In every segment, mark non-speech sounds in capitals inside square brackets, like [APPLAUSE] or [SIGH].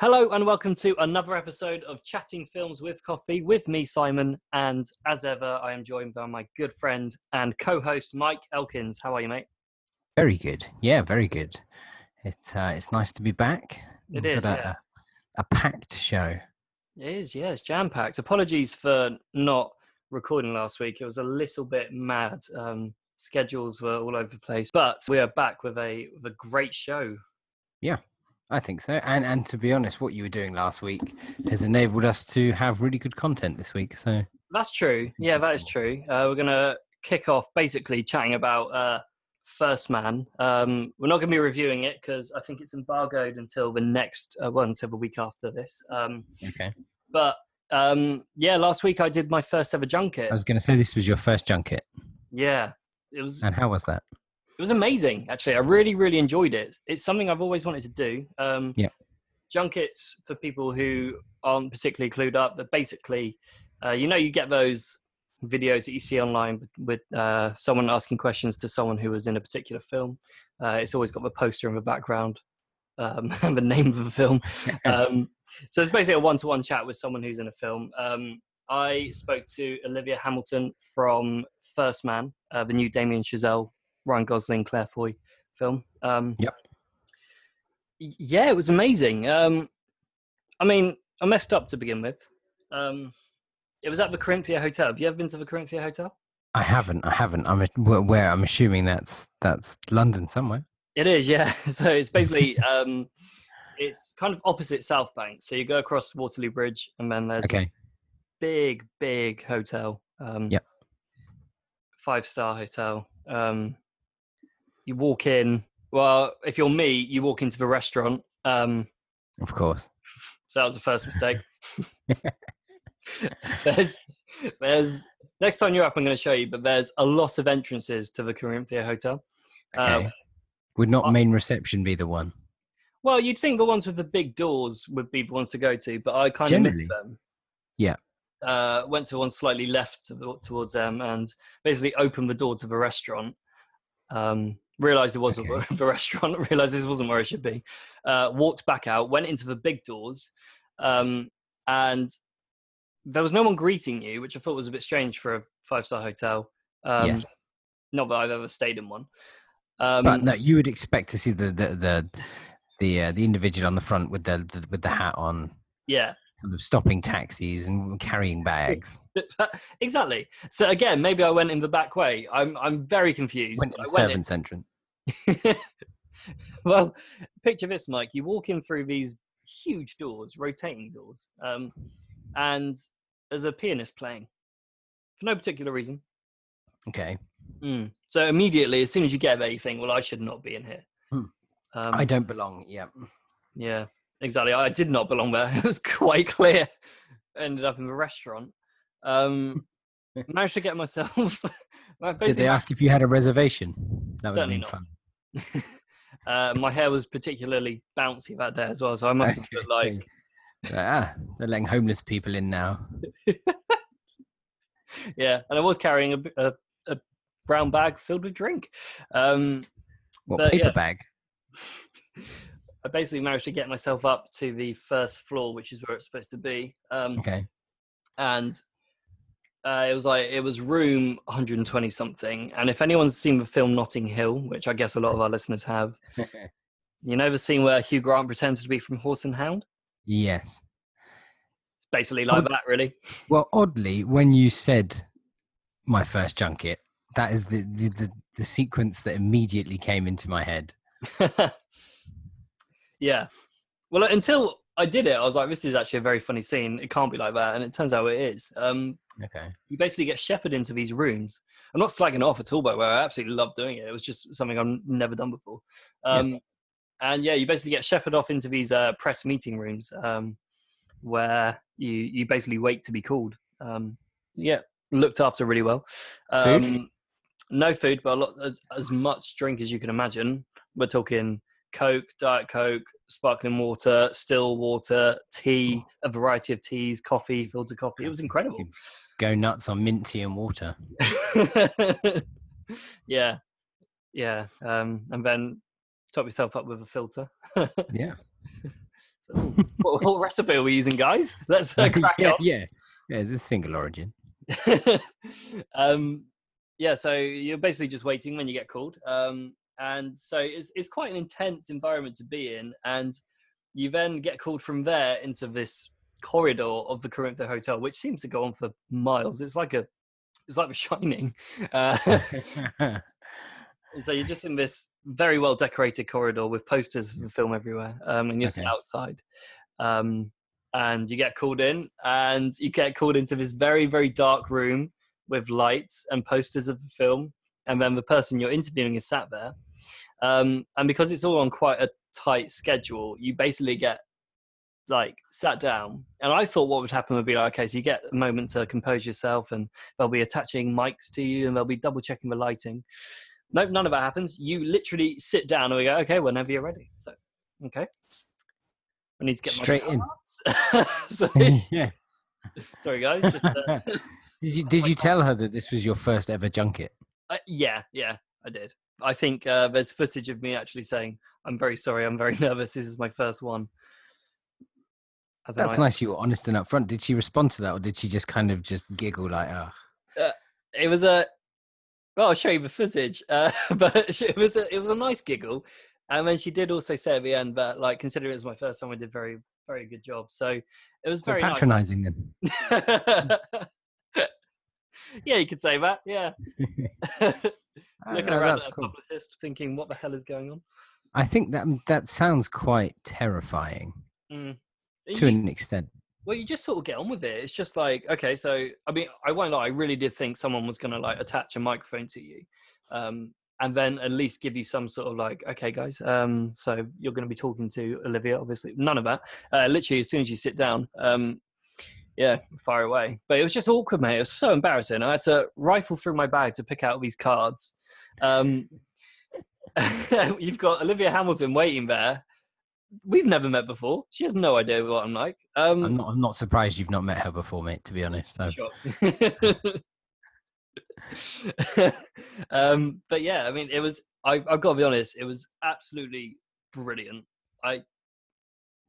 Hello and welcome to another episode of Chatting Films with Coffee with me, Simon. And as ever, I am joined by my good friend and co host, Mike Elkins. How are you, mate? Very good. Yeah, very good. It's uh, it's nice to be back. It We've is, a, yeah. a, a packed show. It is, yeah, it's jam packed. Apologies for not recording last week. It was a little bit mad. Um, schedules were all over the place, but we are back with a with a great show. I think so. And and to be honest, what you were doing last week has enabled us to have really good content this week. So That's true. Yeah, that is true. Uh, we're gonna kick off basically chatting about uh, First Man. Um, we're not going to be reviewing it because I think it's embargoed until the next, uh, well, until the week after this. Um, okay. but um, yeah, last week I did my first ever junket. I was going to say this was your first junket, Yeah, it was and how was that? It was amazing. Actually, I really really enjoyed it. It's something I've always wanted to do. Um, Yeah. Junkets for people who aren't particularly clued up, but basically, uh, you know, you get those videos that you see online with, uh, someone asking questions to someone who was in a particular film. Uh, it's always got the poster in the background um, [LAUGHS] and the name of the film. [LAUGHS] Um, so it's basically a one-to-one chat with someone who's in a film. Um, I spoke to Olivia Hamilton from First Man, uh, the new Damien Chazelle, Ryan Gosling, Claire Foy film. Um, Yep. Yeah, it was amazing. Um, I mean, I messed up to begin with. Um, it was at the Corinthia Hotel. Have you ever been to the Corinthia Hotel? I haven't. I haven't. I'm a, where, where I'm assuming that's that's London somewhere. It is, yeah. [LAUGHS] So it's basically um, it's kind of opposite South Bank. So you go across Waterloo Bridge, and then there's a Okay. big, big hotel. Um, Yep. Five star hotel. Um, you walk in. Well, if you're me, you walk into the restaurant. Um, Of course. so that was the first mistake. [LAUGHS] there's, there's next time you're up, I'm going to show you. But there's a lot of entrances to the Corinthia Hotel. Okay. Uh, Would not uh, main reception be the one? Well, you'd think the ones with the big doors would be the ones to go to, but I kind of missed them. Yeah. Uh, went to one slightly left towards them and basically opened the door to the restaurant. Um, realized it wasn't Okay. [LAUGHS] the restaurant. Realized this wasn't where it should be. Uh, walked back out. Went into the big doors, um, and there was no one greeting you, which I thought was a bit strange for a five star hotel. Um, yes. Not that I've ever stayed in one. Um, But no, you would expect to see the the the the, uh, the individual on the front with the, the with the hat on, yeah. Kind of stopping taxis and carrying bags. [LAUGHS] exactly. So again, maybe I went in the back way. I'm I'm very confused. Went but in I went servants' entrance. [LAUGHS] well, picture this, Mike. You walk in through these huge doors, rotating doors, um, and there's a pianist playing for no particular reason. Okay. Mm. So immediately, as soon as you get there, you think, "Well, I should not be in here." Hmm. Um, I don't belong. Yeah. Yeah, exactly. I did not belong there. [LAUGHS] It was quite clear. Ended up in the restaurant. Um, [LAUGHS] managed to get myself. [LAUGHS] Did they ask if you had a reservation? That would have been not. fun. uh, my hair was particularly bouncy that day as well, so I must have looked like. ah, they're letting homeless people in now. Yeah, and I was carrying a brown bag filled with drink. Um, What paper yeah. bag? I basically managed to get myself up to the first floor, which is where it's supposed to be. Um, Okay. and uh, it was like it was room 120 something. And if anyone's seen the film Notting Hill, which I guess a lot of our listeners have, [LAUGHS] you know the scene where Hugh Grant pretends to be from Horse and Hound. yes. It's basically like that, really. Well, oddly, when you said my first junket, that is the, the, the, the sequence that immediately came into my head. [LAUGHS] yeah. Well, until I did it, I was like, "This is actually a very funny scene. It can't be like that," and it turns out it is. Um, Okay. you basically get shepherded into these rooms. I'm not slagging it off at all, by the way. I absolutely love doing it. It was just something I've never done before. Um, And yeah, you basically get shepherded off into these uh, press meeting rooms um, where you you basically wait to be called. Um, yeah, looked after really well. Food? Um, no food, but a lot as, as much drink as you can imagine. We're talking Coke, Diet Coke, sparkling water, still water, tea, a variety of teas, coffee, filtered coffee. It was incredible. Go nuts on mint tea and water. [LAUGHS] yeah, yeah, um, and then top yourself up with a filter. [LAUGHS] Yeah. So, what, what recipe are we using, guys? [LAUGHS] Let's uh, crack yeah, on. yeah, yeah. It's a single origin. um, yeah, so you're basically just waiting when you get called. Um, and so it's, it's quite an intense environment to be in. And you then get called from there into this corridor of the Corinthia Hotel, which seems to go on for miles. It's like a, it's like The Shining. [LAUGHS] Uh, so you're just in this very well decorated corridor with posters of the film everywhere, um, and you're Okay. outside. Um, and you get called in, and you get called into this very very dark room with lights and posters of the film, and then the person you're interviewing is sat there. Um, and because it's all on quite a tight schedule, you basically get like sat down and i thought what would happen would be like okay so you get a moment to compose yourself and they'll be attaching mics to you and they'll be double checking the lighting Nope, none of that happens. You literally sit down and we go, okay, whenever you're ready. So, okay. I need to get Straight my in. [LAUGHS] sorry, [LAUGHS] yeah. [LAUGHS] sorry, guys. Just, uh, Did you did you tell her that this was your first ever junket? uh, yeah, yeah, I did. I think uh, there's footage of me actually saying, I'm very sorry, I'm very [LAUGHS] nervous. This is my first one. As That's nice- nice. You were honest and upfront. Did she respond to that, or did she just kind of just giggle like, "Ah, It was a. Well, I'll show you the footage, uh, [LAUGHS] but it was a, it was a nice giggle, and then she did also say at the end that, like, considering it was my first time, I did very very good job. So it was so very nice. patronising then"? [LAUGHS] yeah, you could say that. Yeah. Looking around at a cool. publicist, thinking, "What the hell is going on?" I think that that sounds quite terrifying Mm. to You- an extent. well, you just sort of get on with it. It's just like, okay, so I mean, I won't lie, I really did think someone was going to like attach a microphone to you, um, and then at least give you some sort of like, okay, guys, um, so you're going to be talking to Olivia. Obviously, none of that. Uh, literally, as soon as you sit down, um, yeah, far away. But it was just awkward, mate. It was so embarrassing. I had to rifle through my bag to pick out these cards. Um, [LAUGHS] you've got Olivia Hamilton waiting there. We've never met before. She has no idea what I'm like. Um, I'm not. I'm not surprised you've not met her before, mate. To be honest. Sure. [LAUGHS] um, but yeah, I mean, it was. I, I've got to be honest. It was absolutely brilliant. I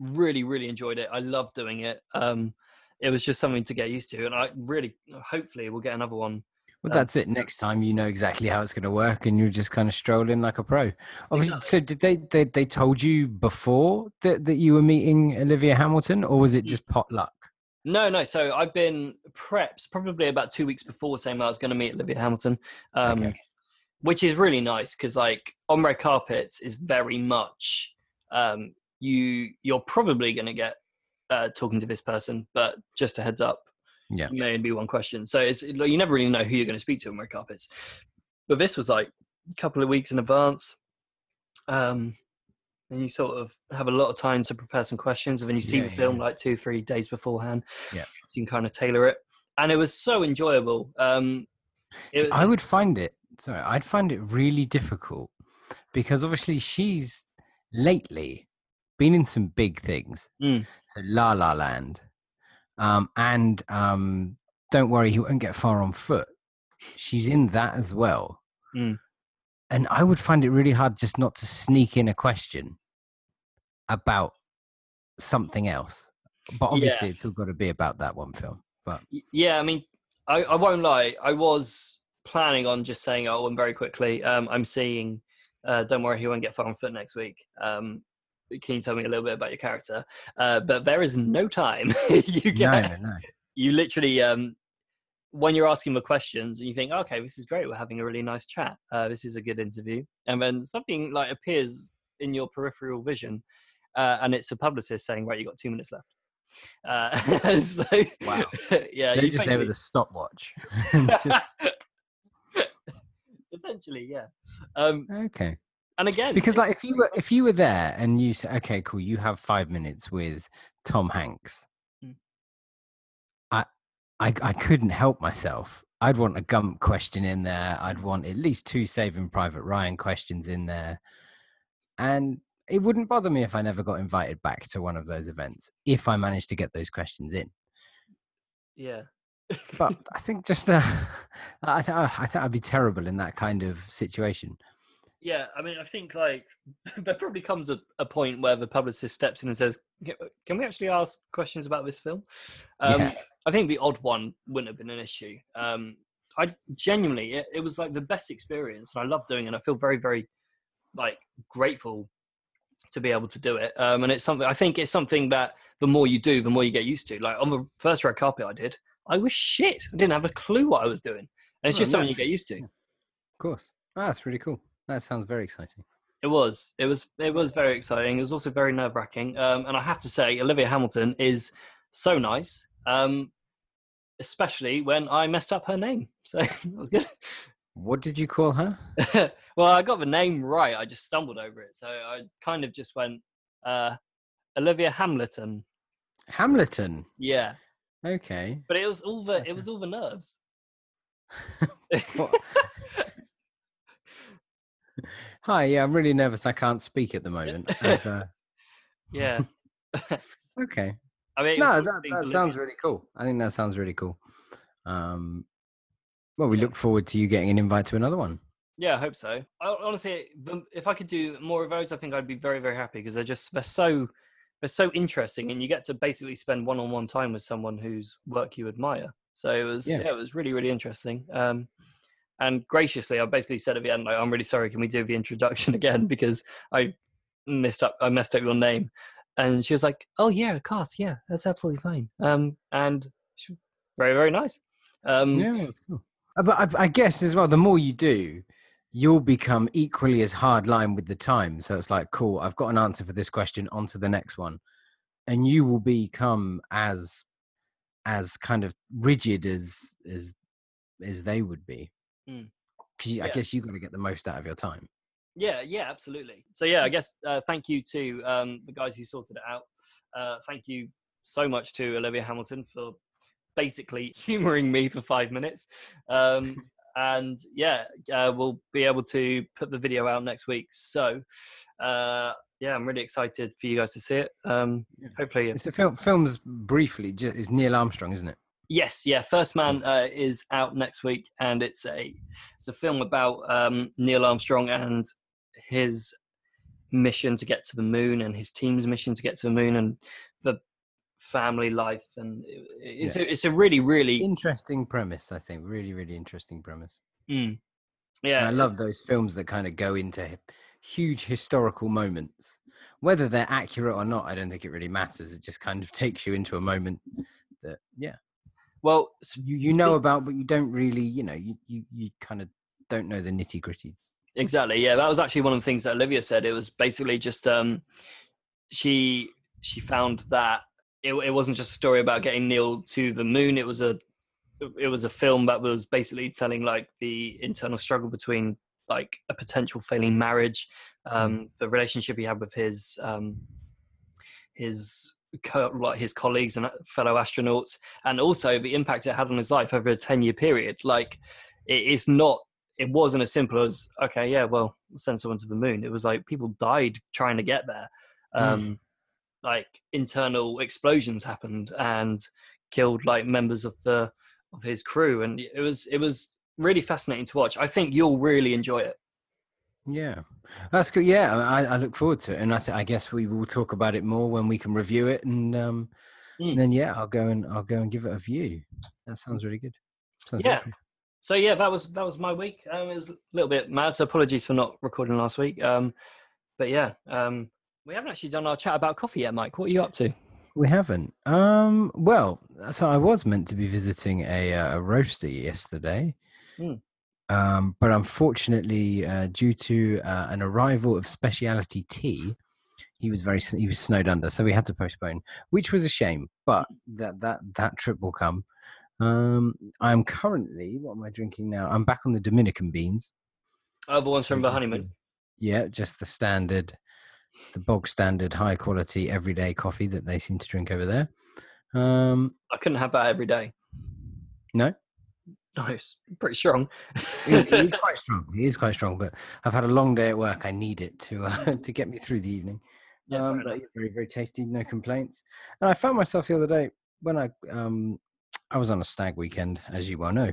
really, really enjoyed it. I loved doing it. Um, it was just something to get used to, and I really, hopefully, we'll get another one. Well, Um, that's it. Next time you know exactly how it's going to work, and you're just kind of strolling like a pro. Obviously, so did they, they? They told you before that that you were meeting Olivia Hamilton, or was it just potluck? No, no. So I've been prepped probably about two weeks before saying I was going to meet Olivia Hamilton. Um, Okay. which is really nice because like on red carpets is very much um, you you're probably going to get uh, talking to this person but just a heads up Yeah. you may only be one question so it's like, you never really know who you're going to speak to on red carpets but this was like a couple of weeks in advance um, and you sort of have a lot of time to prepare some questions and then you see Yeah, the film yeah. like two three days beforehand Yeah. so you can kind of tailor it and it was so enjoyable um, was, I would find it. Sorry, I'd find it really difficult because obviously she's lately been in some big things. Mm. So La La Land, um, and um, Don't Worry, He Won't Get Far on Foot. She's in that as well. Mm. And I would find it really hard just not to sneak in a question about something else. But obviously, it's all got to be about that one film. But Yeah, I mean, I, I won't lie. I was planning on just saying, "Oh, and very quickly, um, I'm seeing. Uh, don't worry, he won't get far on foot next week." Um, can you tell me a little bit about your character? Uh, but there is no time. [LAUGHS] you get, no, [LAUGHS] no, you literally, um, when you're asking the questions, and you think, "Okay, this is great. We're having a really nice chat. Uh, this is a good interview," and then something like appears in your peripheral vision, uh, and it's a publicist saying, "Right, you got two minutes left." Uh, [LAUGHS] so, Wow. yeah, They're you just there with a stopwatch. Just- essentially yeah um okay. And again because like if you were if you were there and you said okay cool you have five minutes with tom hanks Mm. I, I i couldn't help myself. I'd want a gump question in there. I'd want at least two saving private ryan questions in there. And it wouldn't bother me if i never got invited back to one of those events if i managed to get those questions in. Yeah. But [LAUGHS] i think just uh, [LAUGHS] i think i think i'd be terrible in that kind of situation yeah, I mean, I think like [LAUGHS] there probably comes a, a point where the publicist steps in and says, "Can- "Can we actually ask questions about this film?" Um, Yeah. I think the odd one wouldn't have been an issue. Um, I genuinely, it, it was like the best experience, and I love doing it. And I feel very, very like grateful to be able to do it. Um, and it's something I think it's something that the more you do, the more you get used to. Like on the first red carpet I did, I was shit. I didn't have a clue what I was doing, and it's Oh, just something you get used to. Yeah. Of course. Ah, that's really cool. That sounds very exciting. It was. It was. It was very exciting. It was also very nerve wracking. Um, and I have to say, Olivia Hamilton is so nice. Um, especially when I messed up her name. [LAUGHS] So that was good. What did you call her? [LAUGHS] well, I got the name right. I just stumbled over it. So I kind of just went uh, Olivia Hamilton. Hamilton. Yeah, Okay. but it was all the. Okay. It was all the nerves. [LAUGHS] Hi, yeah, I'm really nervous. I can't speak at the moment. [LAUGHS] I've, uh, yeah. [LAUGHS] [LAUGHS] okay. I mean, No, that, that sounds really cool. I think that sounds really cool. Um, well, we look forward to you getting an invite to another one. Yeah, I hope so. I, honestly, if I could do more of those, I think I'd be very, very happy because they're just they're so they're so interesting, and you get to basically spend one-on-one time with someone whose work you admire. So it was Yeah. yeah, it was really, really interesting. Um, and graciously, I basically said at the end, like, "I'm really sorry. Can we do the introduction [LAUGHS] again because I messed up. I messed up your name." And she was like, "Oh yeah, of course, yeah, that's absolutely fine." Um, and very, very nice. Um, Yeah, that's cool. Uh, But I, I guess as well, the more you do, you'll become equally as hard line with the time. So it's like, cool, I've got an answer for this question. On to the next one, and you will become as as kind of rigid as as as they would be. Mm. Because I Yeah. guess you've got to get the most out of your time. Yeah, yeah, absolutely. So yeah, I guess uh, thank you to um, the guys who sorted it out. Uh, thank you so much to Olivia Hamilton for basically [LAUGHS] humouring me for five minutes. Um, [LAUGHS] and yeah, uh, we'll be able to put the video out next week. So uh, yeah, I'm really excited for you guys to see it. Um, Yeah. hopefully, It's a film. Films briefly is Neil Armstrong, isn't it? Yes, yeah. First Man uh, is out next week, and it's a it's a film about um, Neil Armstrong and his mission to get to the moon, and his team's mission to get to the moon, and the family life, and it- it's a, it's a really really Interesting premise, I think. Really, really interesting premise. mm, And yeah I love those films that kind of go into huge historical moments. Whether they're accurate or not, I don't think it really matters. It just kind of [LAUGHS] takes you into a moment that, yeah, Well, you, you know about, but you don't really, you know, you, you, you kind of don't know the nitty gritty. Exactly. Yeah, that was actually one of the things that Olivia said. It was basically just um, she she found that it, it wasn't just a story about getting Neil to the moon. It was a it was a film that was basically telling like the internal struggle between like a potential failing marriage, um, the relationship he had with his um, his co- like his colleagues and fellow astronauts, and also the impact it had on his life over a ten year period. Like it is not it wasn't as simple as okay yeah well send someone to the moon. It was like people died trying to get there. Um like internal explosions happened and killed like members of the of his crew and it was it was really fascinating to watch. I think you'll really enjoy it Yeah, that's good. Yeah, I, I look forward to it, and I, th- I guess we will talk about it more when we can review it, and um, Mm. then yeah, I'll go and I'll go and give it a view. That sounds really good. Sounds Yeah. cool. so yeah that was that was my week um it was a little bit mad so apologies for not recording last week um but yeah um we haven't actually done our chat about coffee yet mike what are you up to We haven't. Um, well, so I was meant to be visiting a, uh, a roaster yesterday, Hmm. Um, but unfortunately, uh, due to uh, an arrival of specialty tea, he was very he was snowed under, so we had to postpone, which was a shame. But that that that trip will come. Um, I'm currently what am I drinking now? I'm back on the Dominican beans. oh the ones from the the- honeymoon Yeah, just the standard, the bog standard, high quality, everyday coffee that they seem to drink over there. Um, i couldn't have that every day no, no it's pretty strong he, he is [LAUGHS] quite strong. He is quite strong, but I've had a long day at work. I need it to uh, [LAUGHS] to get me through the evening. Yeah, um, but very very tasty, no complaints. And I found myself the other day when I um I was on a stag weekend, as you well know,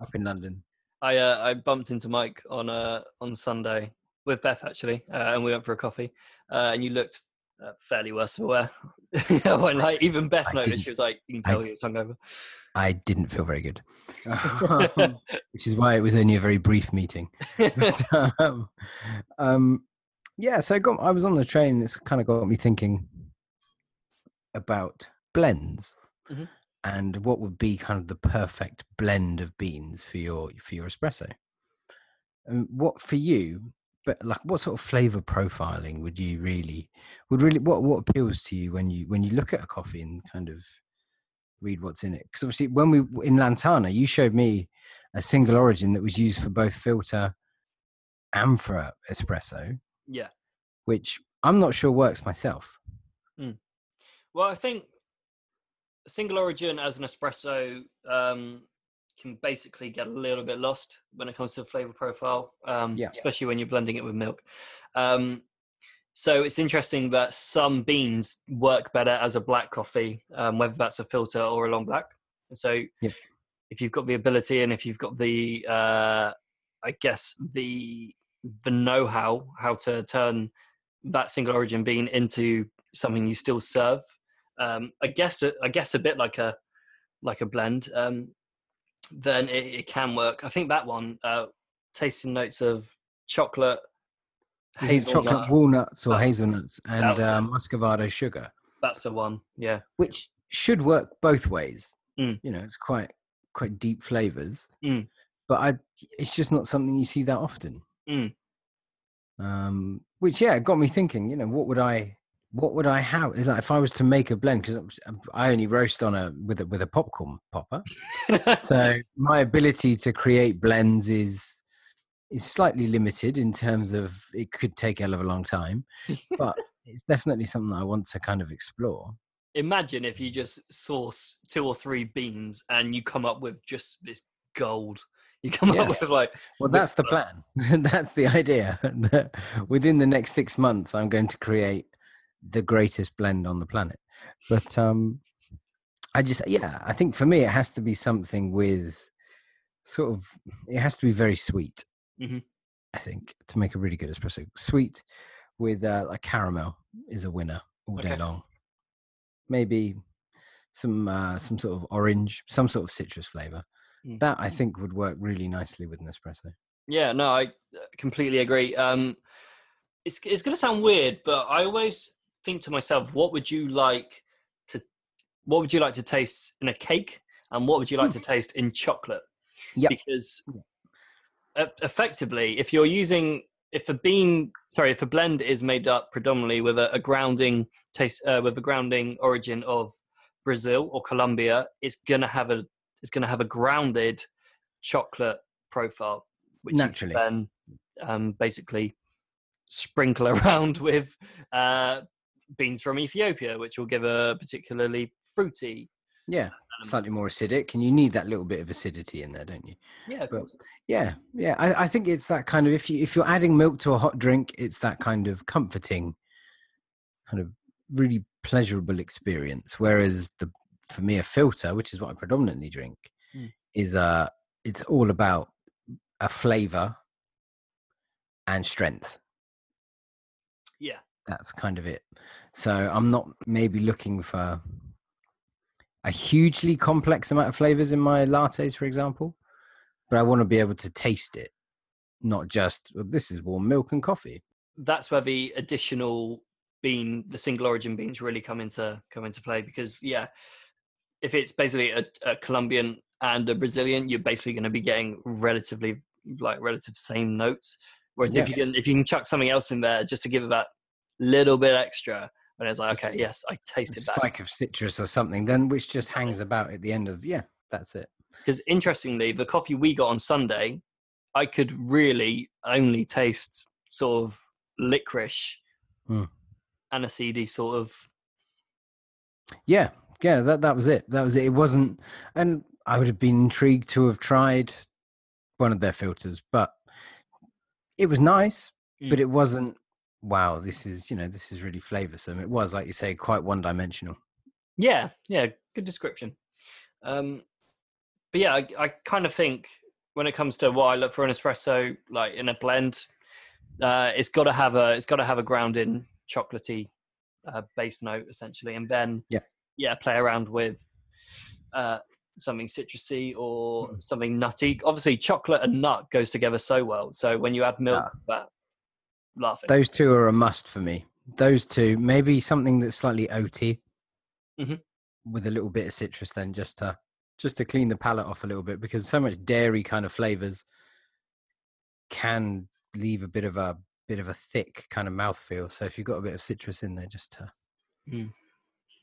up in London. I uh, I bumped into Mike on uh on Sunday with Beth actually, uh, and we went for a coffee. Uh, and you looked uh, fairly worse for wear. [LAUGHS] when like even Beth I noticed, she was like, "You can I- tell he was hungover." I didn't feel very good, Um, [LAUGHS] [LAUGHS] which is why it was only a very brief meeting. But, um, um, yeah, so I got I was on the train. It's kind of got me thinking about blends Mhm. and what would be kind of the perfect blend of beans for your for your espresso. And what for you? But like, what sort of flavor profiling would you really would really what what appeals to you when you when you look at a coffee and kind of read what's in it? Because obviously, when we in Lantana, you showed me a single origin that was used for both filter and for espresso, yeah. which I'm not sure works myself. Well, I think single origin as an espresso um, can basically get a little bit lost when it comes to the flavor profile, um, Yeah. especially when you're blending it with milk. Um, so it's interesting that some beans work better as a black coffee, um, whether that's a filter or a long black. So Yeah. if you've got the ability and if you've got the, uh, I guess the the know-how how to turn that single origin bean into something you still serve. Um, I guess I guess a bit like a like a blend. Um, then it, it can work. I think that one uh, tasting notes of chocolate, it chocolate walnuts or That's- hazelnuts and uh, muscovado sugar, That's the one. Yeah. which should work both ways. Mm. You know, it's quite quite deep flavors, Mm. but I it's just not something you see that often. Mm. Um, which yeah, got me thinking. You know, what would I what would I have like if I was to make a blend? Because um, I only roast on a with a with a popcorn popper. [LAUGHS] so my ability to create blends is is slightly limited in terms of it could take a hell of a long time but [LAUGHS] it's definitely something that i want to kind of explore Imagine if you just source two or three beans and you come up with just this gold. You come Yeah. up with like well that's the [LAUGHS] plan that's the idea within the next six months i'm going to create the greatest blend on the planet but um i just yeah i think for me it has to be something with sort of it has to be very sweet Mhm. i think to make a really good espresso sweet with uh, like caramel is a winner all day long maybe some uh, some sort of orange some sort of citrus flavor Mm. that i think would work really nicely with an espresso Yeah, no, I uh, completely agree. Um, it's it's going to sound weird, but I always think to myself, what would you like to, what would you like to taste in a cake, and what would you like to taste in chocolate? Because effectively, if you're using, if a bean, sorry, if a blend is made up predominantly with a, a grounding taste, uh, with a grounding origin of Brazil or Colombia, it's gonna have a, it's gonna have a grounded chocolate profile which Naturally. you can then um, basically sprinkle [LAUGHS] around with uh, beans from Ethiopia, which will give a particularly fruity. yeah slightly more acidic and you need that little bit of acidity in there don't you Yeah, but- yeah yeah I, I think it's that kind of if you if you're adding milk to a hot drink it's that kind of comforting kind of really pleasurable experience whereas the for me a filter which is what i predominantly drink Mm. is uh it's all about a flavor and strength that's kind of it. So I'm not maybe looking for a hugely complex amount of flavors in my lattes, for example, but I want to be able to taste it, not just well, this is warm milk and coffee. that's where the additional bean, the single origin beans, really come into come into play. Because yeah, if it's basically a, a Colombian and a Brazilian, you're basically going to be getting relatively like relative same notes. Whereas if you can if you can chuck something else in there just to give it that little bit extra, and it's like okay, a- yes, I tasted that. spike of citrus or something, then which just hangs about at the end of yeah, that's it. Because interestingly, the coffee we got on Sunday, I could really only taste sort of licorice Hmm. and a seedy sort of. Yeah, yeah, that that was it. That was it. It wasn't, and I would have been intrigued to have tried one of their filters, but it was nice, but Mm. it wasn't. Wow, this is you know this is really flavoursome. It was like you say, quite one dimensional. Yeah, yeah, good description. Um, but yeah, I, I kind of think when it comes to what I look for an espresso, like in a blend, uh, it's got to have a it's got to have a grounding chocolatey uh, base note essentially, and then Yeah. yeah, play around with uh, something citrusy or Mm. something nutty. Obviously, chocolate and nut goes together so well. So when you add milk, that laughing. Those two are a must for me. Those two, maybe something that's slightly oaty, Mhm. with a little bit of citrus, then just to just to clean the palate off a little bit, because so much dairy kind of flavors can leave a bit of a bit of a thick kind of mouthfeel. So if you've got a bit of citrus in there, just to Mm.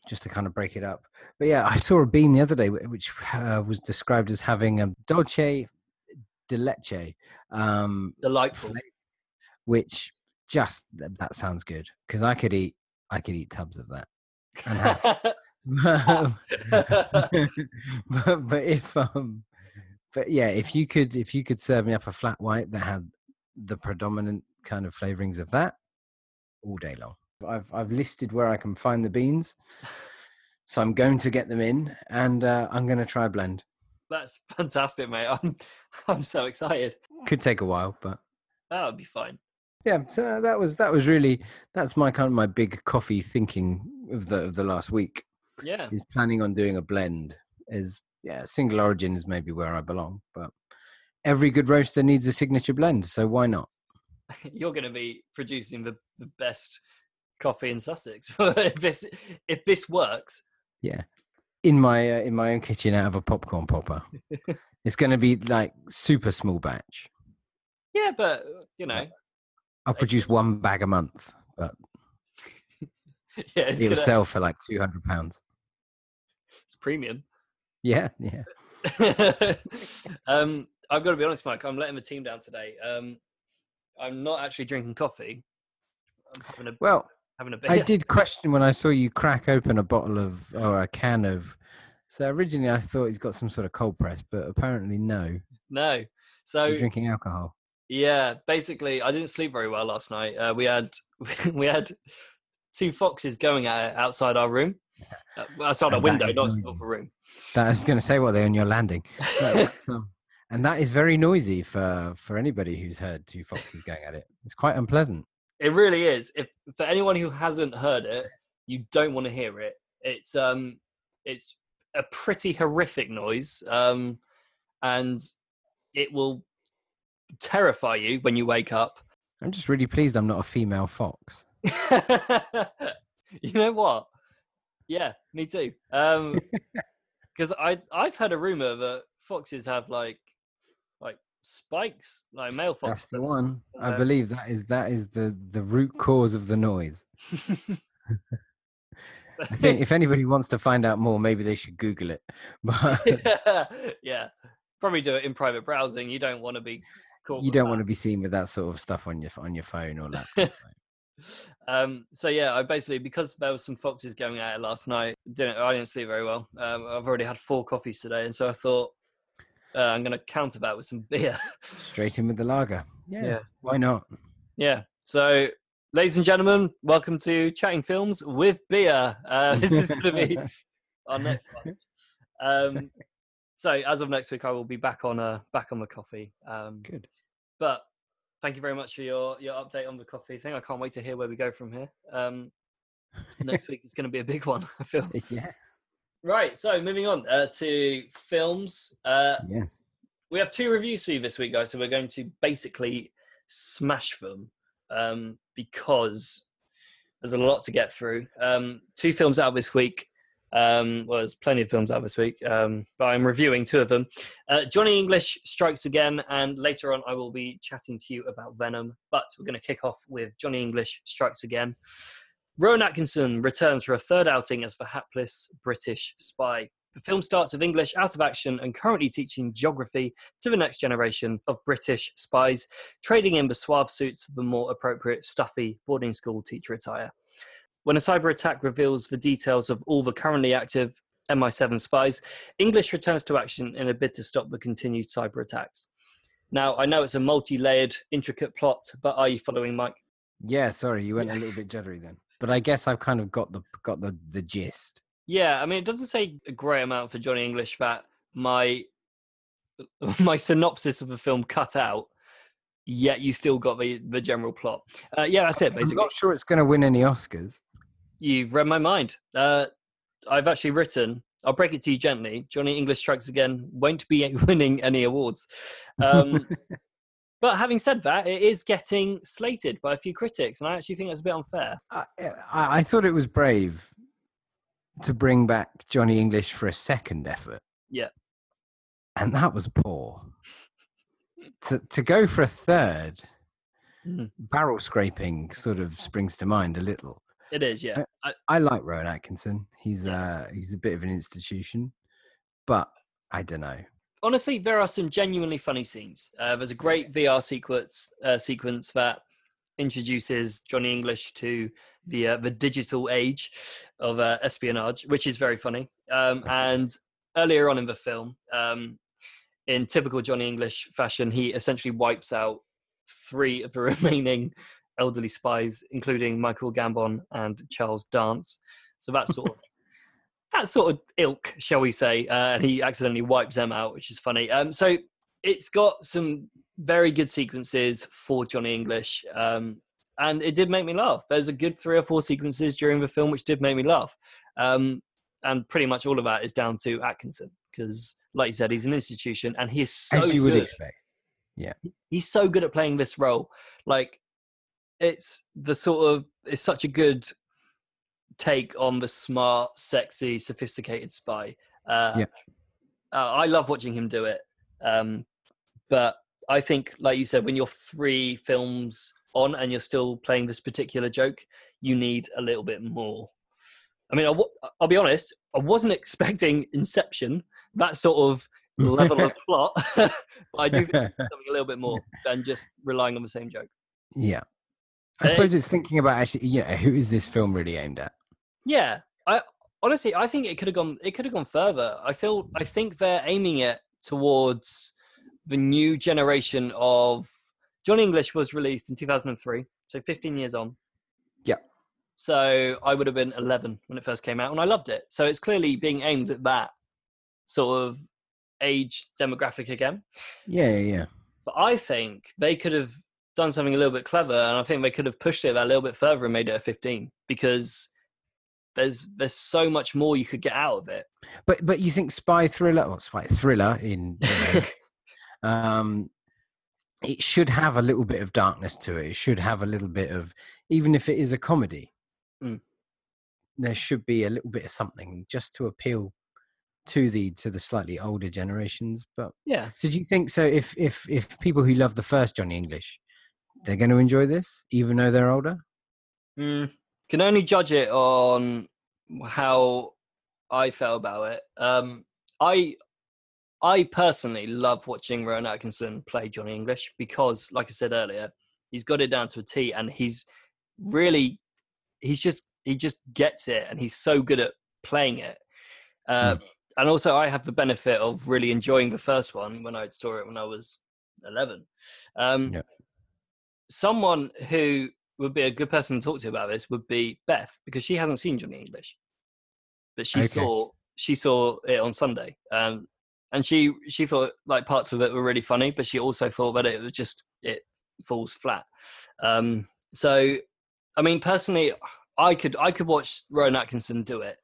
just to kind of break it up. But yeah, I saw a bean the other day which uh, was described as having a dolce de leche. Um, Delightful. which just th- that sounds good because I could eat I could eat tubs of that. [LAUGHS] [LAUGHS] But but if um but yeah if you could if you could serve me up a flat white that had the predominant kind of flavorings of that all day long. I've I've listed where I can find the beans, so I'm going to get them in and uh, I'm going to try a blend. That's fantastic, mate. I'm [LAUGHS] I'm so excited. Could take a while, but That would be fine. Yeah so that was that was really that's my kind of my big coffee thinking of the of the last week Yeah. is planning on doing a blend is yeah single origin is maybe where i belong but every good roaster needs a signature blend so why not [LAUGHS] You're going to be producing the, the best coffee in Sussex [LAUGHS] if this if this works. yeah in my uh, in my own kitchen out of a popcorn popper [LAUGHS] it's going to be like super small batch Yeah, but you know, i'll produce one bag a month but [LAUGHS] yeah, it's, it'll gonna, sell for like 200 pounds it's premium. yeah yeah [LAUGHS] um, I've got to be honest, Mike. I'm letting the team down today. Um, I'm not actually drinking coffee. I'm having a well having a beer. I did question when I saw you crack open a bottle of or a can of. So originally I thought he's got some sort of cold press, but apparently no. No. So You're drinking alcohol. Yeah, basically, I didn't sleep very well last night. Uh, we had [LAUGHS] we had two foxes going at it outside our room, uh, outside our And that window, not noisy. the room. That I was going to say what they're on your landing, [LAUGHS] um, and that is very noisy for for anybody who's heard two foxes going at it. It's quite unpleasant. it really is. If for anyone who hasn't heard it, you don't want to hear it. It's um, it's a pretty horrific noise, um, and it will terrify you when you wake up. [LAUGHS] I'm just really pleased I'm not a female fox. you know what? Yeah, me too. Um, [LAUGHS] because I I've heard a rumor that foxes have like like spikes, like male foxes. That's the one. I Uh, believe that is that is the the root cause of the noise. [LAUGHS] I think if anybody wants to find out more, maybe they should Google it. But yeah, yeah, probably do it in private browsing. You don't want to be you don't that. want to be seen with that sort of stuff on your on your phone or [LAUGHS] laptop. um so yeah i basically because there were some foxes going at it last night didn't i didn't sleep very well um i've already had four coffees today and so i thought uh, i'm gonna counter that with some [LAUGHS] beer Straight in with the lager. Yeah, Yeah. why not? yeah so ladies and gentlemen welcome to chatting films with beer uh [LAUGHS] this is gonna be our next one um so as of next week i will be back on uh back on the coffee um good. but thank you very much for your your update on the coffee thing i can't wait to hear where we go from here um next week is going to be a big one [LAUGHS] i feel [LAUGHS] Yeah. right so moving on uh, to films uh Yes. we have two reviews for you this week guys so we're going to basically smash them um because there's a lot to get through um two films out this week um well there's plenty of films out this week um but i'm reviewing two of them. Uh, johnny english strikes again and later on i will be chatting to you about venom but we're going to kick off with johnny english strikes again. Rowan atkinson returns for a third outing as the hapless british spy. The film starts with english out of action and currently teaching geography to the next generation of british spies trading in the suave suits of the more appropriate stuffy boarding school teacher attire when a cyber attack reveals the details of all the currently active MI7 spies, English returns to action in a bid to stop the continued cyber attacks. Now, I know it's a multi layered, intricate plot, but are you following, Mike? Yeah. Sorry, you went a little bit jittery then, but I guess I've kind of got the got the the gist. Yeah, I mean, it doesn't say a great amount for Johnny English that my [LAUGHS] my synopsis of the film cut out, yet you still got the the general plot. Uh, yeah, that's it. Basically, I'm not sure it's going to win any Oscars. You've read my mind. Uh, I've actually written. I'll break it to you gently. Johnny English Strikes Again won't be [LAUGHS] winning any awards. Um, [LAUGHS] but having said that, it is getting slated by a few critics, and I actually think that's a bit unfair. I, I, I thought it was brave to bring back Johnny English for a second effort. Yeah. And that was poor. to to go for a third, Mhm. barrel scraping sort of springs to mind a little. It is, yeah. I, I like Rowan Atkinson. He's uh he's a bit of an institution, but I don't know. honestly, there are some genuinely funny scenes. Uh, there's a great VR sequence uh, sequence that introduces Johnny English to the uh, the digital age of uh, espionage, which is very funny. Um, and earlier on in the film, um, in typical Johnny English fashion, he essentially wipes out three of the [LAUGHS] remaining elderly spies, including Michael Gambon and Charles Dance. So that's sort of [LAUGHS] that sort of ilk, shall we say? Uh, and he accidentally wipes them out, which is funny. Um, so it's got some very good sequences for Johnny English, um, and it did make me laugh. There's a good three or four sequences during the film which did make me laugh, um, and pretty much all of that is down to Atkinson because, like you said, he's an institution and he is so As you would good expect. he's so good at playing this role. Like it's the sort of it's such a good take on the smart, sexy, sophisticated spy. Uh, Yeah. uh, I love watching him do it. Um, but I think, like you said, when you're three films on and you're still playing this particular joke, you need a little bit more. I mean, I w- I'll be honest, I wasn't [LAUGHS] expecting Inception, that sort of level of [LAUGHS] plot, [LAUGHS] but I do think something a little bit more than just relying on the same joke. yeah. I suppose it's thinking about actually, you know, who is this film really aimed at? Yeah, I honestly I think it could have gone it could have gone further. I feel I think they're aiming it towards the new generation of John English was released in 2003, so 15 years on. Yeah. So I would have been 11 when it first came out, and I loved it. So it's clearly being aimed at that sort of age demographic again. Yeah, yeah, yeah. But I think they could have done something a little bit clever, and I think they could have pushed it a little bit further and made it a 15 because there's there's so much more you could get out of it. But but you think spy thriller or spy thriller in you know, [LAUGHS] um it should have a little bit of darkness to it. It should have a little bit of even if it is a comedy. Mm. There should be a little bit of something just to appeal to the to the slightly older generations. But yeah, so do you think so if if if people who love the first Johnny English, they're going to enjoy this even though they're older? Mm, can only judge it on how I felt about it. Um, I I personally love watching Rowan Atkinson play Johnny English because, like I said earlier, he's got it down to a T, and he's really he's just he just gets it, and he's so good at playing it. Uh, And also, I have the benefit of really enjoying the first one when I saw it when I was eleven. Um, Yeah. Someone who would be a good person to talk to about this would be Beth because she hasn't seen Johnny English, but she Okay. saw she saw it on Sunday, um, and she she thought like parts of it were really funny, but she also thought that it was just it falls flat. Um, so, I mean, personally, I could I could watch Rowan Atkinson do it,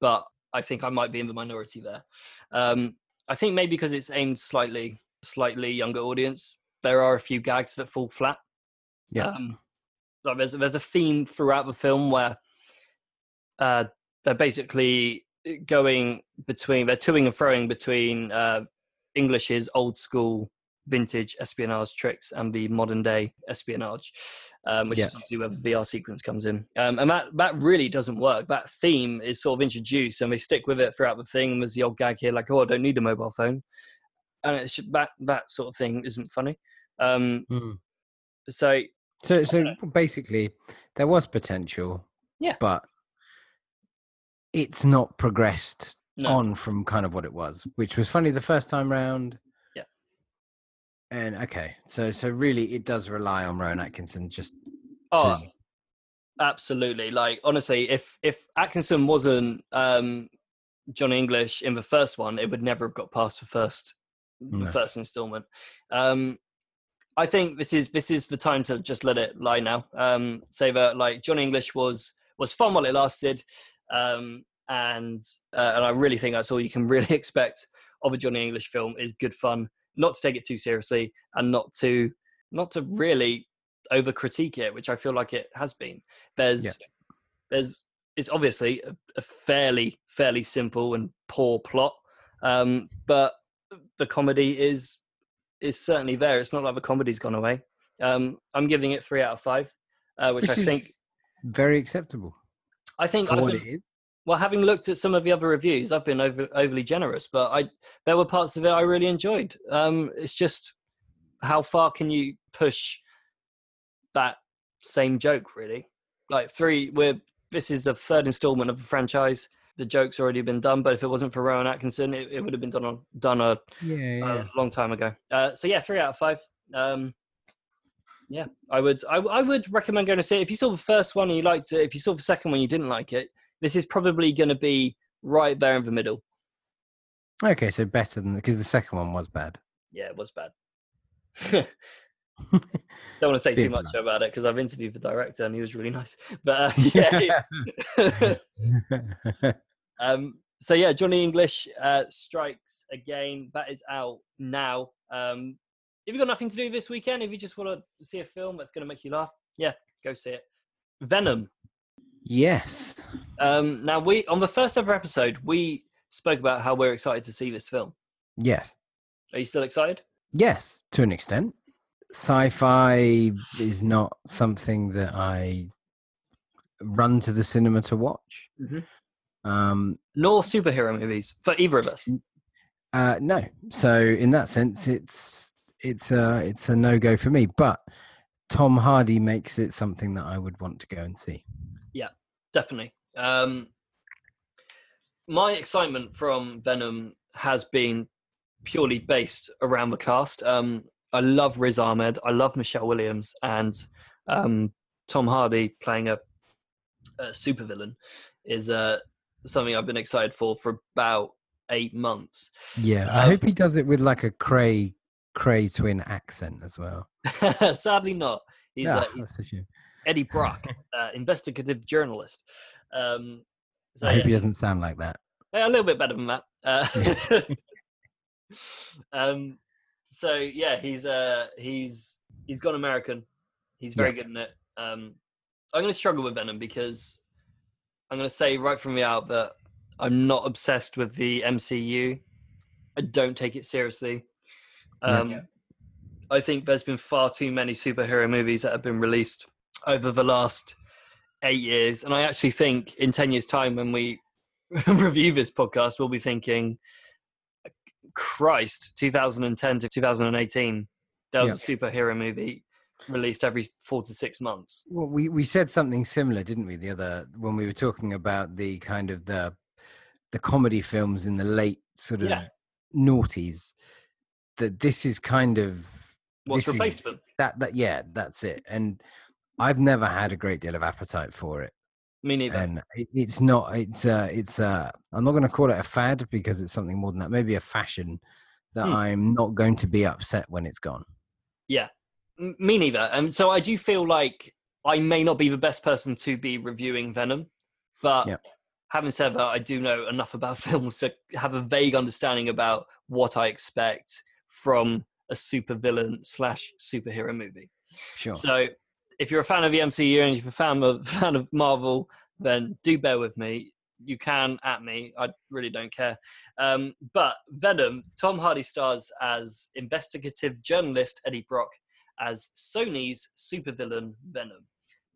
but I think I might be in the minority there. Um, I think maybe because it's aimed slightly slightly younger audience, there are a few gags that fall flat. Yeah. Um, like there's there's a theme throughout the film where uh, they're basically going between they're toing and throwing between uh, English's old school vintage espionage tricks and the modern day espionage, um, which Yeah. is obviously where the VR sequence comes in. Um, and that that really doesn't work. That theme is sort of introduced and they stick with it throughout the thing. There's the old gag here, like, oh, I don't need a mobile phone, and it's just, that that sort of thing isn't funny. Um, Mm. so So, so basically, there was potential. Yeah. But it's not progressed no, on from kind of what it was, which was funny the first time round. Yeah. And okay, so so really, it does rely on Rowan Atkinson. Just oh, to- absolutely. Like honestly, if if Atkinson wasn't um, John English in the first one, it would never have got past the first the No. first installment. Um, I think this is this is the time to just let it lie now. Um, say that like Johnny English was was fun while it lasted, um, and uh, and I really think that's all you can [LAUGHS] really expect of a Johnny English film is good fun, not to take it too seriously, and not to not to really over critique it, which I feel like it has been. There's Yeah. there's it's obviously a, a fairly fairly simple and poor plot, um, but the comedy is is certainly there. It's not like the comedy's gone away. Um, I'm giving it three out of five, uh, which, I is think very acceptable I think for I what think, it is. well, having looked at some of the other reviews, I've been over, overly generous, but I there were parts of it I really enjoyed. Um, it's just how far can you push that same joke, really? Like three, we're this is a third installment of the franchise. The joke's already been done, but if it wasn't for Rowan Atkinson, it, it would have been done on, done a, Yeah, a long time ago. Uh, so yeah, three out of five. Um, yeah, I would I, I would recommend going to see it. If you saw the first one and you liked it, if you saw the second one you didn't like it, this is probably going to be right there in the middle. Okay, so better than because the second one was bad. Yeah, it was bad. [LAUGHS] Don't want to say too much about it because I've interviewed the director and he was really nice. [LAUGHS] But uh, [LAUGHS] yeah, [LAUGHS] um, so yeah, Johnny English uh, strikes again. That is out now. Um, if you've got nothing to do this weekend, if you just want to see a film that's going to make you laugh, yeah, go see it. Venom. yes. Um, now we on the first ever episode we spoke about how we're excited to see this film. Yes. Are you still excited? Yes, to an extent. Sci-fi is not something that I run to the cinema to watch. Mhm. Um, Nor superhero movies for either of us. uh, no, so in that sense, it's it's a it's a no go for me. But Tom Hardy makes it something that I would want to go and see. Yeah, definitely. Um, my excitement from Venom has been purely based around the cast. Um, I love Riz Ahmed. I love Michelle Williams and um, Tom Hardy playing a, a supervillain is uh, something I've been excited for for about eight months. Yeah, I Um, hope he does it with like a Kray Kray twin accent as well. [LAUGHS] Sadly, not. He's, Ah, uh, he's that's a shame. Eddie Brock, uh, investigative journalist. Um, so, I hope yeah. he doesn't sound like that. Yeah, a little bit better than that. Uh, [LAUGHS] um, so yeah, he's uh, he's he's gone American. He's very Yes. good in it. Um, I'm going to struggle with Venom because I'm going to say right from the out that I'm not obsessed with the MCU. I don't take it seriously. Yeah. Um, I think there's been far too many superhero movies that have been released over the last eight years, and I actually think in ten years' time, when we [LAUGHS] review this podcast, we'll be thinking, "Christ, 2010 to 2018, there was a superhero movie released every four to six months." Well, we, we said something similar, didn't we, the other when we were talking about the kind of the the comedy films in the late sort of Yeah. noughties. That this is kind of What's replaced them? that that yeah, that's it. And I've never had a great deal of appetite for it. Me neither. And it, it's not it's uh it's uh I'm not gonna call it a fad because it's something more than that. Maybe a fashion that Hmm. I'm not going to be upset when it's gone. M- Me neither. And so I do feel like I may not be the best person to be reviewing Venom, but Yeah. having said that, I do know enough about [LAUGHS] films to have a vague understanding about what I expect from a supervillain slash superhero movie. Sure. So if you're a fan of the MCU and if you're a fan of, [LAUGHS] fan of Marvel, then do bear with me. You can at me. I really don't care. Um, but Venom, Tom Hardy stars as investigative journalist Eddie Brock as Sony's supervillain Venom.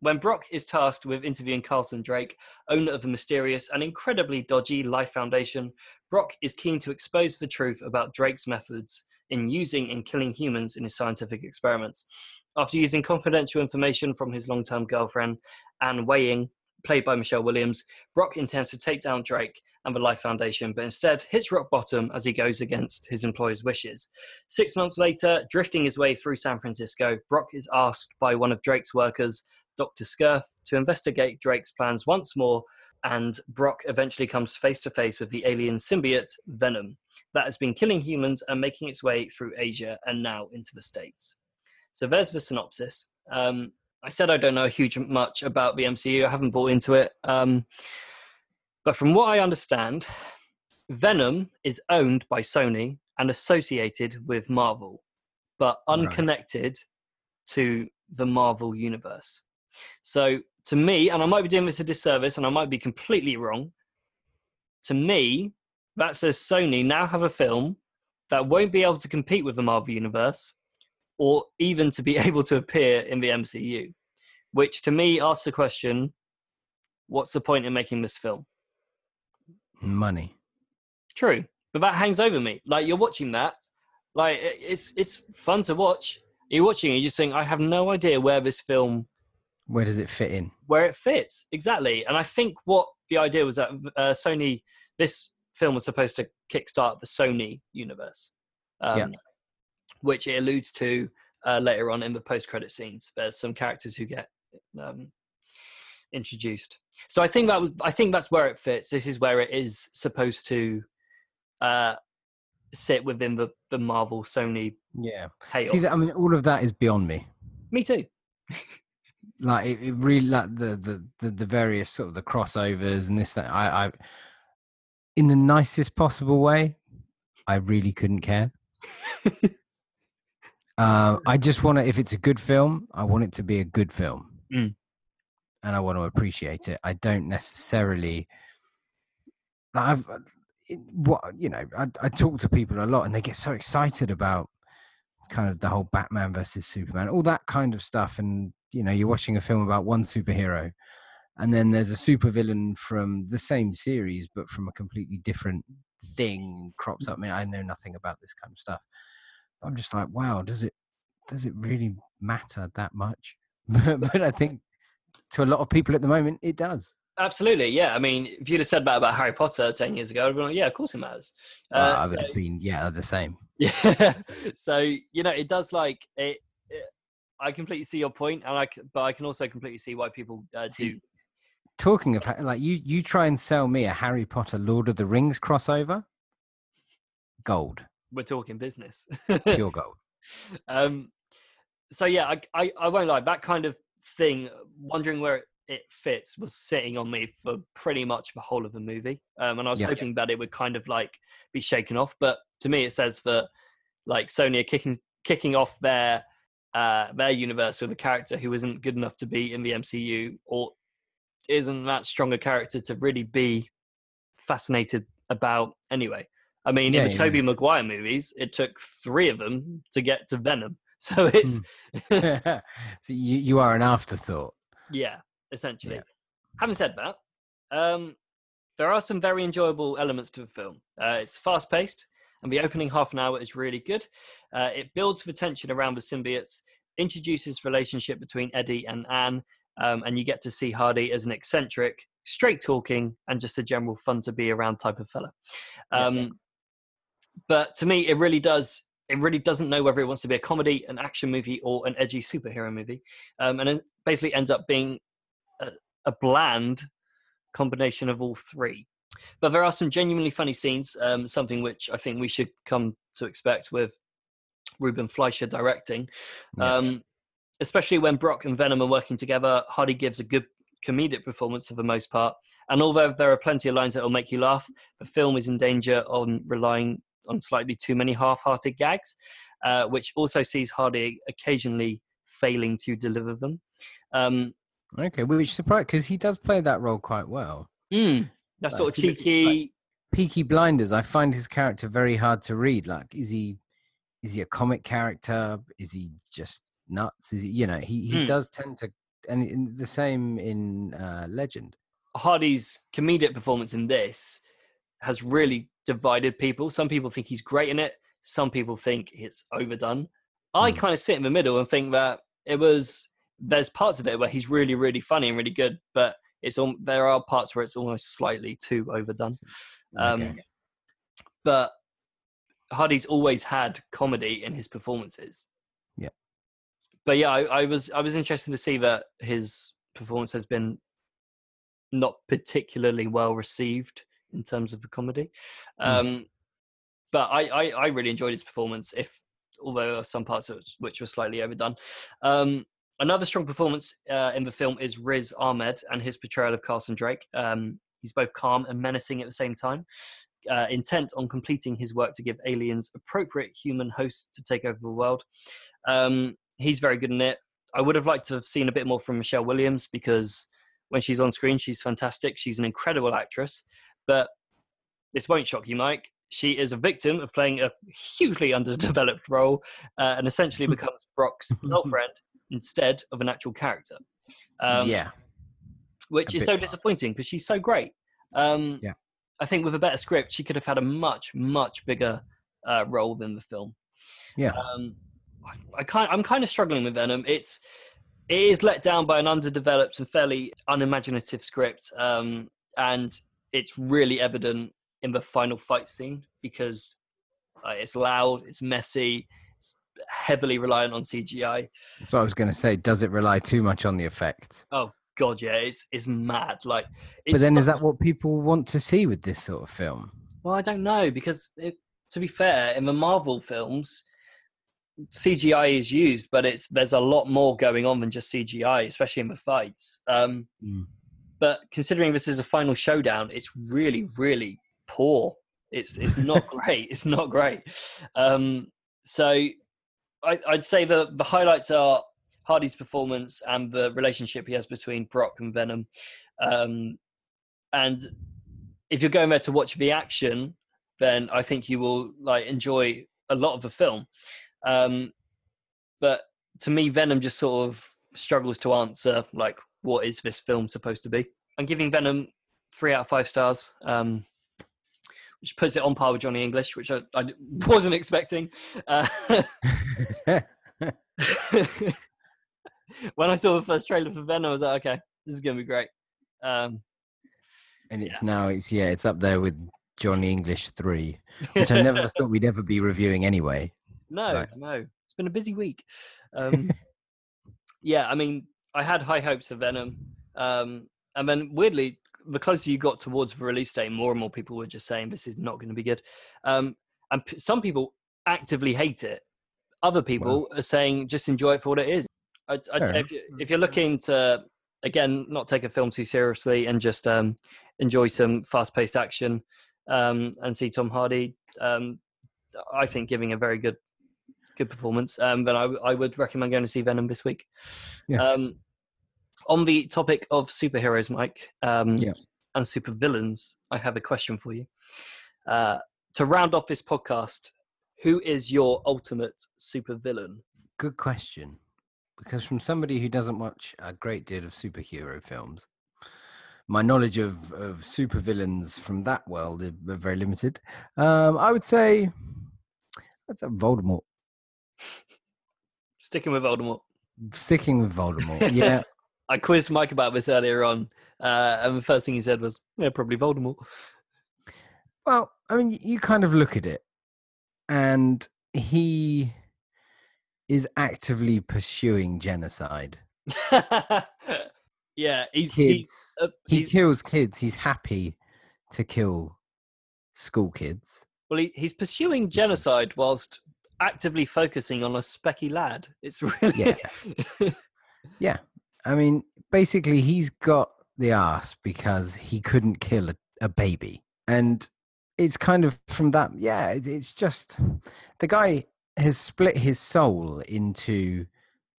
When Brock is tasked with interviewing Carlton Drake, owner of the mysterious and incredibly dodgy Life Foundation, Brock is keen to expose the truth about Drake's methods in using and killing humans in his scientific experiments. After using confidential information from his long-term girlfriend, Anne Weying, played by Michelle Williams, Brock intends to take down Drake and the Life Foundation, but instead hits rock bottom as he goes against his employer's wishes. Six months later, drifting his way through San Francisco, Brock is asked by one of Drake's workers, Dr. Skirth, to investigate Drake's plans once more, and Brock eventually comes face to face with the alien symbiote Venom. that has been killing humans and making its way through Asia and now into the States. So there's the synopsis. Um, I said I don't know a huge much about the MCU. I haven't bought into it. Um, but from what I understand, Venom is owned by Sony and associated with Marvel, but unconnected right. to the Marvel universe. So to me, and I might be doing this a disservice and I might be completely wrong, to me, that says Sony now have a film that won't be able to compete with the Marvel universe or even to be [LAUGHS] able to appear in the MCU, which to me asks the question what's the point in making this film? Money. True. But that hangs over me. Like you're watching that, like it's it's fun to watch. You're watching and you just think, I have no idea where this film where does it fit in? Where it fits, exactly. And I think what the idea was that uh, Sony, this film was supposed to kickstart the Sony universe. Um, yeah which it alludes to uh, later on in the post-credit scenes. There's some characters who get um, introduced. So I think that was I think that's where it fits. This is where it is supposed to uh, sit within the the Marvel Sony. Yeah. Chaos. See, I mean, all of that is beyond me. Me too. [LAUGHS] like it, it, really like the, the the the various sort of the crossovers and this that I I in the nicest possible way. I really couldn't care. [LAUGHS] Uh, I just want to, if it's a good film, I want it to be a good film. Mm. And I want to appreciate it. I don't necessarily. I've, what you know, I, I talk to people a lot, and they get so excited about kind of the whole Batman versus Superman, all that kind of stuff. And you know, you're watching a film about one superhero, and then there's a supervillain from the same series, but from a completely different thing crops up. I mean, I know nothing about this kind of stuff. I'm just like, wow, does it does it really matter that much? [LAUGHS] but I think to a lot of people at the moment, it does. Absolutely, yeah. I mean, if you'd have said that about Harry Potter ten years ago, I'd be like, yeah, of course it matters. Uh, uh, I would so, have been, yeah, the same. [LAUGHS] Yeah. so you know, it does like it, it, I completely see your point, and I but I can also completely see why people uh, see, do. Talking of like you, you try and sell me a Harry Potter Lord of the Rings crossover. Gold we're talking business. Pure [LAUGHS] gold. Um, so yeah, I, I, I won't lie. That kind of thing, wondering where it fits, was sitting on me for pretty much the whole of the movie. Um, and I was yeah. hoping that it would kind of like be shaken off. But to me, it says that like Sony are kicking kicking off their uh, their universe with a character who isn't good enough to be in the MCU or isn't that strong a character to really be fascinated about anyway. I mean, yeah, in the yeah. Tobey Maguire movies, it took three of them to get to Venom. [LAUGHS] So it's, mm. [LAUGHS] so you you are an afterthought. Yeah, essentially. Yeah. Having said that, um, there are some very enjoyable elements to the film. Uh, it's fast paced, and the opening half an hour is really good. Uh, it builds the tension around the symbiotes, introduces relationship between Eddie and Anne, um, and you get to see Hardy as an eccentric, straight talking, and just a general fun to be around type of fella. Um, but to me, it really does. It really doesn't know whether it wants to be a comedy, an action movie, or an edgy superhero movie, um, and it basically ends up being a, a, bland combination of all three. But there are some genuinely funny scenes, um, something which I think we should come to expect with Ruben Fleischer directing. Yeah. Um, especially when Brock and Venom are working together, Hardy gives a good comedic performance for the most part. And although there are plenty of lines that will make you laugh, the film is in danger on relying on slightly too many half-hearted gags, uh, which also sees Hardy occasionally failing to deliver them. Um, okay, which surprised because he does play that role quite well. Mm, that like, sort of cheeky, like, Peaky Blinders. I find his character very hard to read. Like, is he is he a comic character? Is he just nuts? Is he you know he he mm. does tend to and the same in uh, Legend. Hardy's comedic performance in this has really divided people. Some people think he's great in it. Some people think it's overdone. I mm. kind of sit in the middle and think that it was. There's parts of it where he's really, really funny and really good, but it's all, there are parts where it's almost slightly too overdone. Um, okay. But Hardy's always had comedy in his performances. Yeah. But yeah, I, I was I was interested to see that his performance has been not particularly well received in terms of the comedy. Mm. Um, but I, I, I really enjoyed his performance. If although some parts of it which were slightly overdone. Um, another strong performance uh, in the film is Riz Ahmed and his portrayal of Carlton Drake. Um, he's both calm and menacing at the same time, uh, intent on completing his work to give aliens appropriate human hosts to take over the world. Um, he's very good in it. I would have liked to have seen a bit more from Michelle Williams because when she's on screen, she's fantastic. She's an incredible actress. But this won't shock you, Mike. She is a victim of playing a hugely underdeveloped role uh, and essentially becomes Brock's [LAUGHS] girlfriend instead of an actual character. Um, yeah. Which is so hard. disappointing because she's so great. Um, Yeah. I think with a better script, she could have had a much, much bigger uh, role in the film. Yeah. Um, I, I kind, I'm kind of struggling with Venom. It's it is let down by an underdeveloped and fairly unimaginative script, um, and it's really evident in the final fight scene because uh, it's loud, it's messy, it's heavily reliant on CGI. So I was going to say, does it rely too much on the effect? Oh god, yeah, it's it's mad. Like, But it's then, is that what people want to see with this sort of film? Well, I don't know because, it, to be fair, in the Marvel films, CGI is used, but it's there's a lot more going on than just CGI, especially in the fights. Um, Mm. But considering this is a final showdown, it's really, really poor. It's it's [LAUGHS] not great. It's not great. Um, so I, I'd say the the highlights are Hardy's performance and the relationship he has between Brock and Venom. Um, and if you're going there to watch the action, then I think you will like enjoy a lot of the film. Um, but to me, Venom just sort of struggles to answer like what is this film supposed to be. I'm giving Venom three out of five stars, um, which puts it on par with Johnny English, which I [LAUGHS] wasn't expecting. Uh, [LAUGHS] when I saw the first trailer for Venom, I was like, okay, this is gonna be great. Um, and it's now it's yeah, it's up there with Johnny English three, [LAUGHS] which I never thought we'd ever be reviewing anyway. No, no, it's been a busy week. Um, yeah, I mean, I had high hopes for Venom, um, and then weirdly, the closer you got towards the release date, more and more people were just saying this is not going to be good. Um, and p- some people actively hate it. Other people are saying just enjoy it for what it is. I'd, I'd say if, you, if you're looking to again not take a film too seriously and just um, enjoy some fast-paced action um, and see Tom Hardy, um, I think giving a very good good performance, um, then I, would recommend going to see Venom this week. Yes. On the topic of superheroes, Mike, um, Yeah. and supervillains, I have a question for you. Uh, to round off this podcast, who is your ultimate supervillain? Good question. Because from somebody who doesn't watch a great deal of superhero films, my knowledge of, of supervillains from that world is very limited. Um, I would say that's a Voldemort. [LAUGHS] Sticking with Voldemort. Sticking with Voldemort. Yeah. [LAUGHS] I quizzed Mike about this earlier on, uh, and the first thing he said was, "Yeah, probably Voldemort." Well, I mean, you kind of look at it, and he is actively pursuing genocide. [LAUGHS] yeah, he's, Kids, uh, he kills kids. He's happy to kill school kids. well, he, he's pursuing genocide whilst actively focusing on a specky lad. It's [LAUGHS] really yeah, Yeah. I mean, basically, he's got the ass because he couldn't kill a, a baby. And it's kind of from that, yeah, it- it's just the guy has split his soul into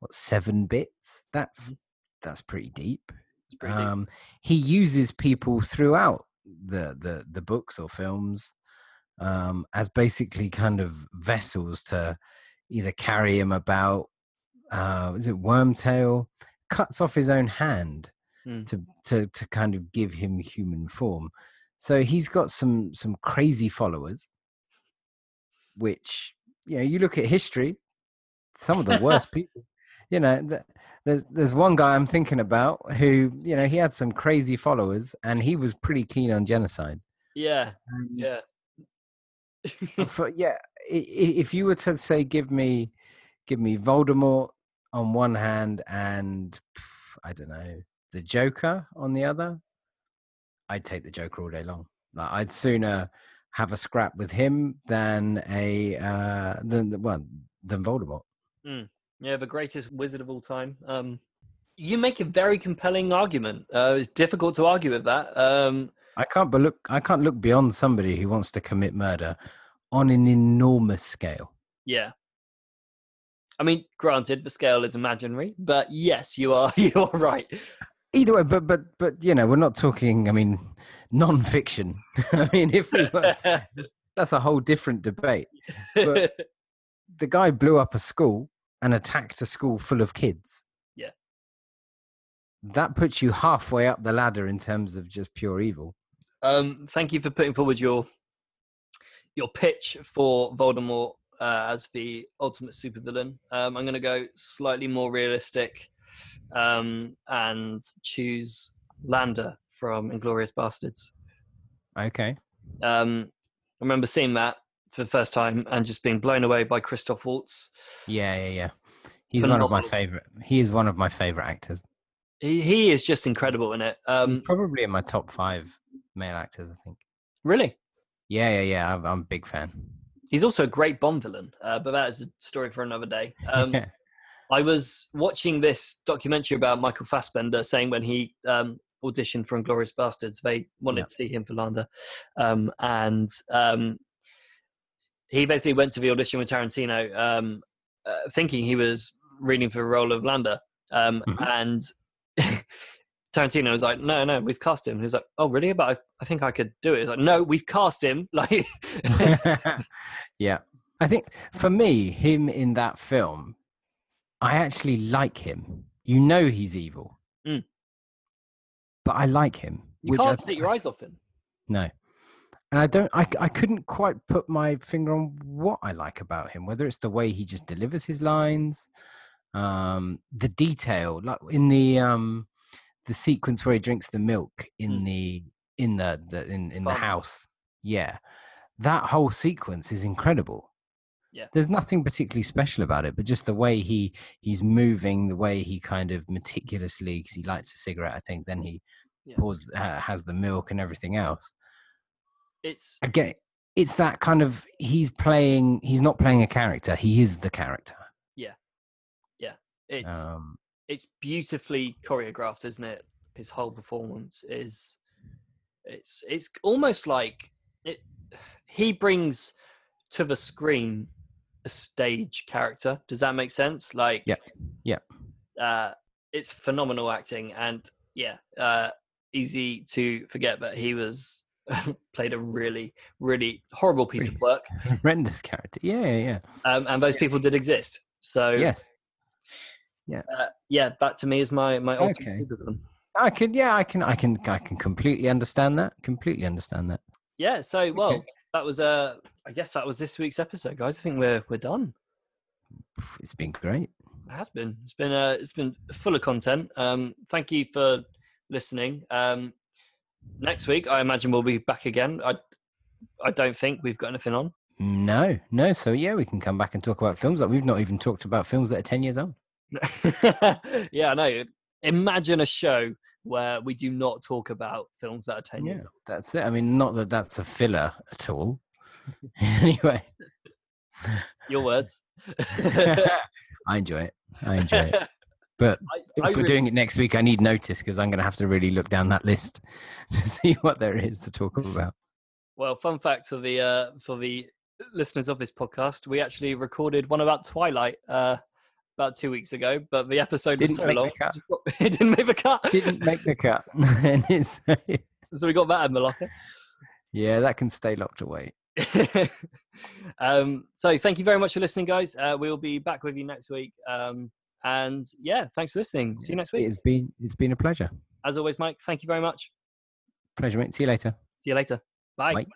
what, seven bits? That's that's pretty deep. Pretty deep. Um, he uses people throughout the, the, the books or films um, as basically kind of vessels to either carry him about. Uh, is it Wormtail? Cuts off his own hand Hmm. to, to to kind of give him human form. So he's got some some crazy followers, which you know you look at history, some of the [LAUGHS] worst people. You know, th- there's there's one guy I'm thinking about who you know he had some crazy followers and he was pretty keen on genocide. yeah, And yeah. for, [LAUGHS] yeah, if you were to say give me give me Voldemort on one hand and I don't know the Joker on the other, I'd take the Joker all day long. Like I'd sooner have a scrap with him than a uh, than well than Voldemort. Yeah, the greatest wizard of all time. Um, you make a very compelling argument. Uh, it's difficult to argue with that. Um, I can't but look I can't look beyond somebody who wants to commit murder on an enormous scale. yeah. I mean, granted, the scale is imaginary, but yes, you are [LAUGHS] you are right. Either way, but but but you know, we're not talking. I mean, non-fiction. [LAUGHS] I mean, if we were, [LAUGHS] that's a whole different debate. But- The guy blew up a school and attacked a school full of kids. Yeah. That puts you halfway up the ladder in terms of just pure evil. um, thank you for putting forward your your pitch for Voldemort uh, as the ultimate supervillain. Um, I'm going to go slightly more realistic um, and choose Landa from Inglourious Basterds. Okay. Um, I remember seeing that for the first time and just being blown away by Christoph Waltz. Yeah, yeah, yeah. He's one of my favorite. He is one of my favorite actors. He, he is just incredible in it. He's Um, probably in my top five male actors. I think. really, Yeah, yeah, yeah. I'm, I'm a big fan. He's also a great Bond villain, uh, but that is a story for another day. Um, [LAUGHS] I was watching this documentary about Michael Fassbender saying when he um, auditioned for Inglourious Basterds, they wanted Yeah. to see him for Landa. Um, and um, he basically went to the audition with Tarantino um, uh, thinking he was reading for the role of Landa. Um, Mhm. And Tarantino was like, no, no, we've cast him. He was like, oh, really? But I, I think I could do it. He's like, no, we've cast him. [LAUGHS] Like, [LAUGHS] yeah. I think for me, him in that film, I actually like him. You know he's evil. Mm. But I like him. you can't th- take your eyes off him. No. And I don't I I couldn't quite put my finger on what I like about him, whether it's the way he just delivers his lines, um, the detail, like in the um the sequence where he drinks the milk in Mm. the in the, the in, in the house. Yeah. That whole sequence is incredible. Yeah. There's nothing particularly special about it, but just the way he he's moving, the way he kind of meticulously, because he lights a cigarette, I think, then he Yeah. pours, uh, has the milk and everything else It's again it's that kind of he's playing he's not playing a character he is the character Yeah, yeah. it's um it's beautifully choreographed, isn't it? His whole performance is it's it's almost like it he brings to the screen a stage character. Does that make sense? Like Yeah. Yeah. Uh it's phenomenal acting and yeah, uh easy to forget that he was [LAUGHS] played a really, really horrible piece of work. [LAUGHS] horrendous character yeah yeah yeah Um, and those people did exist. So yes uh, yeah, that to me is my my ultimate Okay. supervillain. i can yeah i can i can i can completely understand that completely understand that Yeah, so well, Okay. that was uh I guess that was this week's episode, guys. I think we're we're done. It's been great It has been. It's been uh it's been full of content. Um thank you for listening. Um next week I imagine we'll be back again. I I don't think we've got anything on. no no so yeah we can come back and talk about films like we've not even talked about films that are 10 years old [LAUGHS] yeah, I know. Imagine a show where we do not talk about films that are 10 yeah years old. that's it i mean not that that's a filler at all [LAUGHS] [LAUGHS] anyway Your words. i enjoy it i enjoy it but I, If I we're really- doing it next week, I need notice because I'm going to have to really look down that list to see what there is to talk about. Well, fun fact for the uh, for the listeners of this podcast, we actually recorded one about Twilight uh, about two weeks ago, but the episode was Didn't so make the long, cut. got- [LAUGHS] it didn't make the cut. Didn't make the cut. [LAUGHS] [LAUGHS] So we got that in the locker. yeah, that can stay locked away. um, so thank you very much for listening, guys. Uh, we will be back with you next week. Um, and yeah, thanks for listening. See you next week. It's been it's been a pleasure. As always, Mike, thank you very much. Pleasure, mate. See you later. See you later. Bye. Bye.